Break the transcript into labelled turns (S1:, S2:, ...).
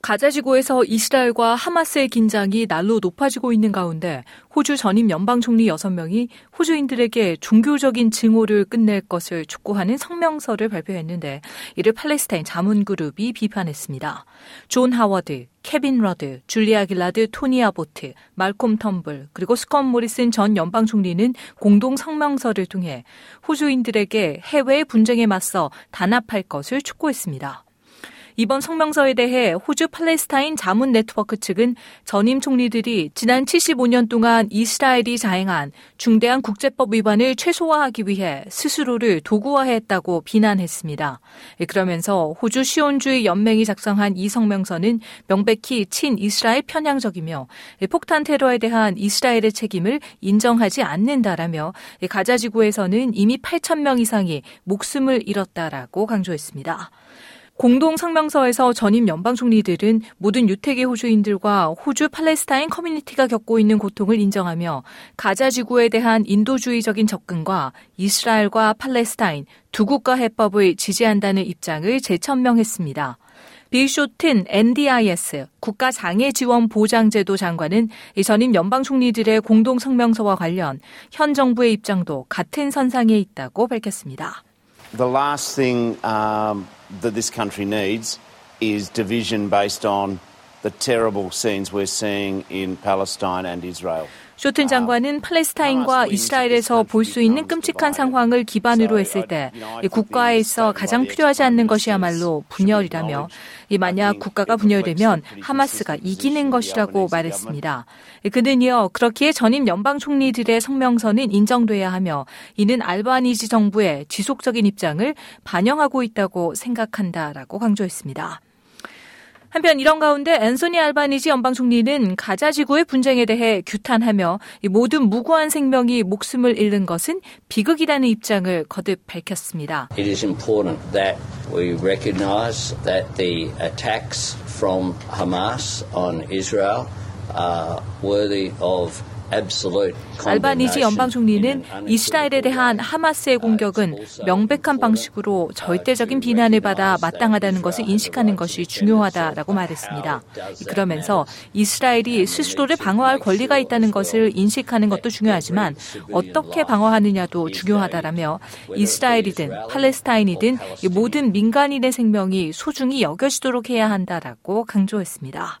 S1: 가자지구에서 이스라엘과 하마스의 긴장이 날로 높아지고 있는 가운데 호주 전임 연방 총리 6명이 호주인들에게 종교적인 증오를 끝낼 것을 촉구하는 성명서를 발표했는데 이를 팔레스타인 자문 그룹이 비판했습니다. 존 하워드, 케빈 러드, 줄리아 길라드, 토니 애벗, 말콤 턴불, 그리고 스콧 모리슨 전 연방 총리는 공동 성명서를 통해 호주인들에게 해외의 분쟁에 맞서 단합할 것을 촉구했습니다. 이번 성명서에 대해 호주 팔레스타인 자문 네트워크 측은 전임 총리들이 지난 75년 동안 이스라엘이 자행한 중대한 국제법 위반을 최소화하기 위해 스스로를 도구화했다고 비난했습니다. 그러면서 호주 시온주의 연맹이 작성한 이 성명서는 명백히 친 이스라엘 편향적이며 폭탄 테러에 대한 이스라엘의 책임을 인정하지 않는다라며 가자 지구에서는 이미 8천 명 이상이 목숨을 잃었다라고 강조했습니다. 공동 성명서에서 전임 연방 총리들은 모든 유태계 호주인들과 호주 팔레스타인 커뮤니티가 겪고 있는 고통을 인정하며 가자 지구에 대한 인도주의적인 접근과 이스라엘과 팔레스타인 두 국가 해법을 지지한다는 입장을 재천명했습니다. 빌 쇼튼 NDIS 국가장애지원보장제도 장관은 전임 연방 총리들의 공동 성명서와 관련 현 정부의 입장도 같은 선상에 있다고 밝혔습니다.
S2: The last thing um, that this country needs is division based on the terrible scenes we're seeing in Palestine and Israel.
S1: 쇼튼 장관은 팔레스타인과 이스라엘에서 볼 수 있는 끔찍한 상황을 기반으로 했을 때 국가에 있어 가장 필요하지 않는 것이야말로 분열이라며 만약 국가가 분열되면 하마스가 이기는 것이라고 말했습니다. 그는 이어 그렇기에 전임 연방 총리들의 성명서는 인정돼야 하며 이는 알바니지 정부의 지속적인 입장을 반영하고 있다고 생각한다라고 강조했습니다. 한편 이런 가운데 앤소니 알바니지 연방 총리는 가자 지구의 분쟁에 대해 규탄하며 모든 무고한 생명이 목숨을 잃는 것은 비극이라는 입장을 거듭 밝혔습니다.
S3: It is important that we recognize that the attacks from Hamas on Israel are worthy of
S1: 알바니지 연방 총리는 이스라엘에 대한 하마스의 공격은 명백한 방식으로 절대적인 비난을 받아 마땅하다는 것을 인식하는 것이 중요하다라고 말했습니다. 그러면서 이스라엘이 스스로를 방어할 권리가 있다는 것을 인식하는 것도 중요하지만 어떻게 방어하느냐도 중요하다라며 이스라엘이든 팔레스타인이든 모든 민간인의 생명이 소중히 여겨지도록 해야 한다라고 강조했습니다.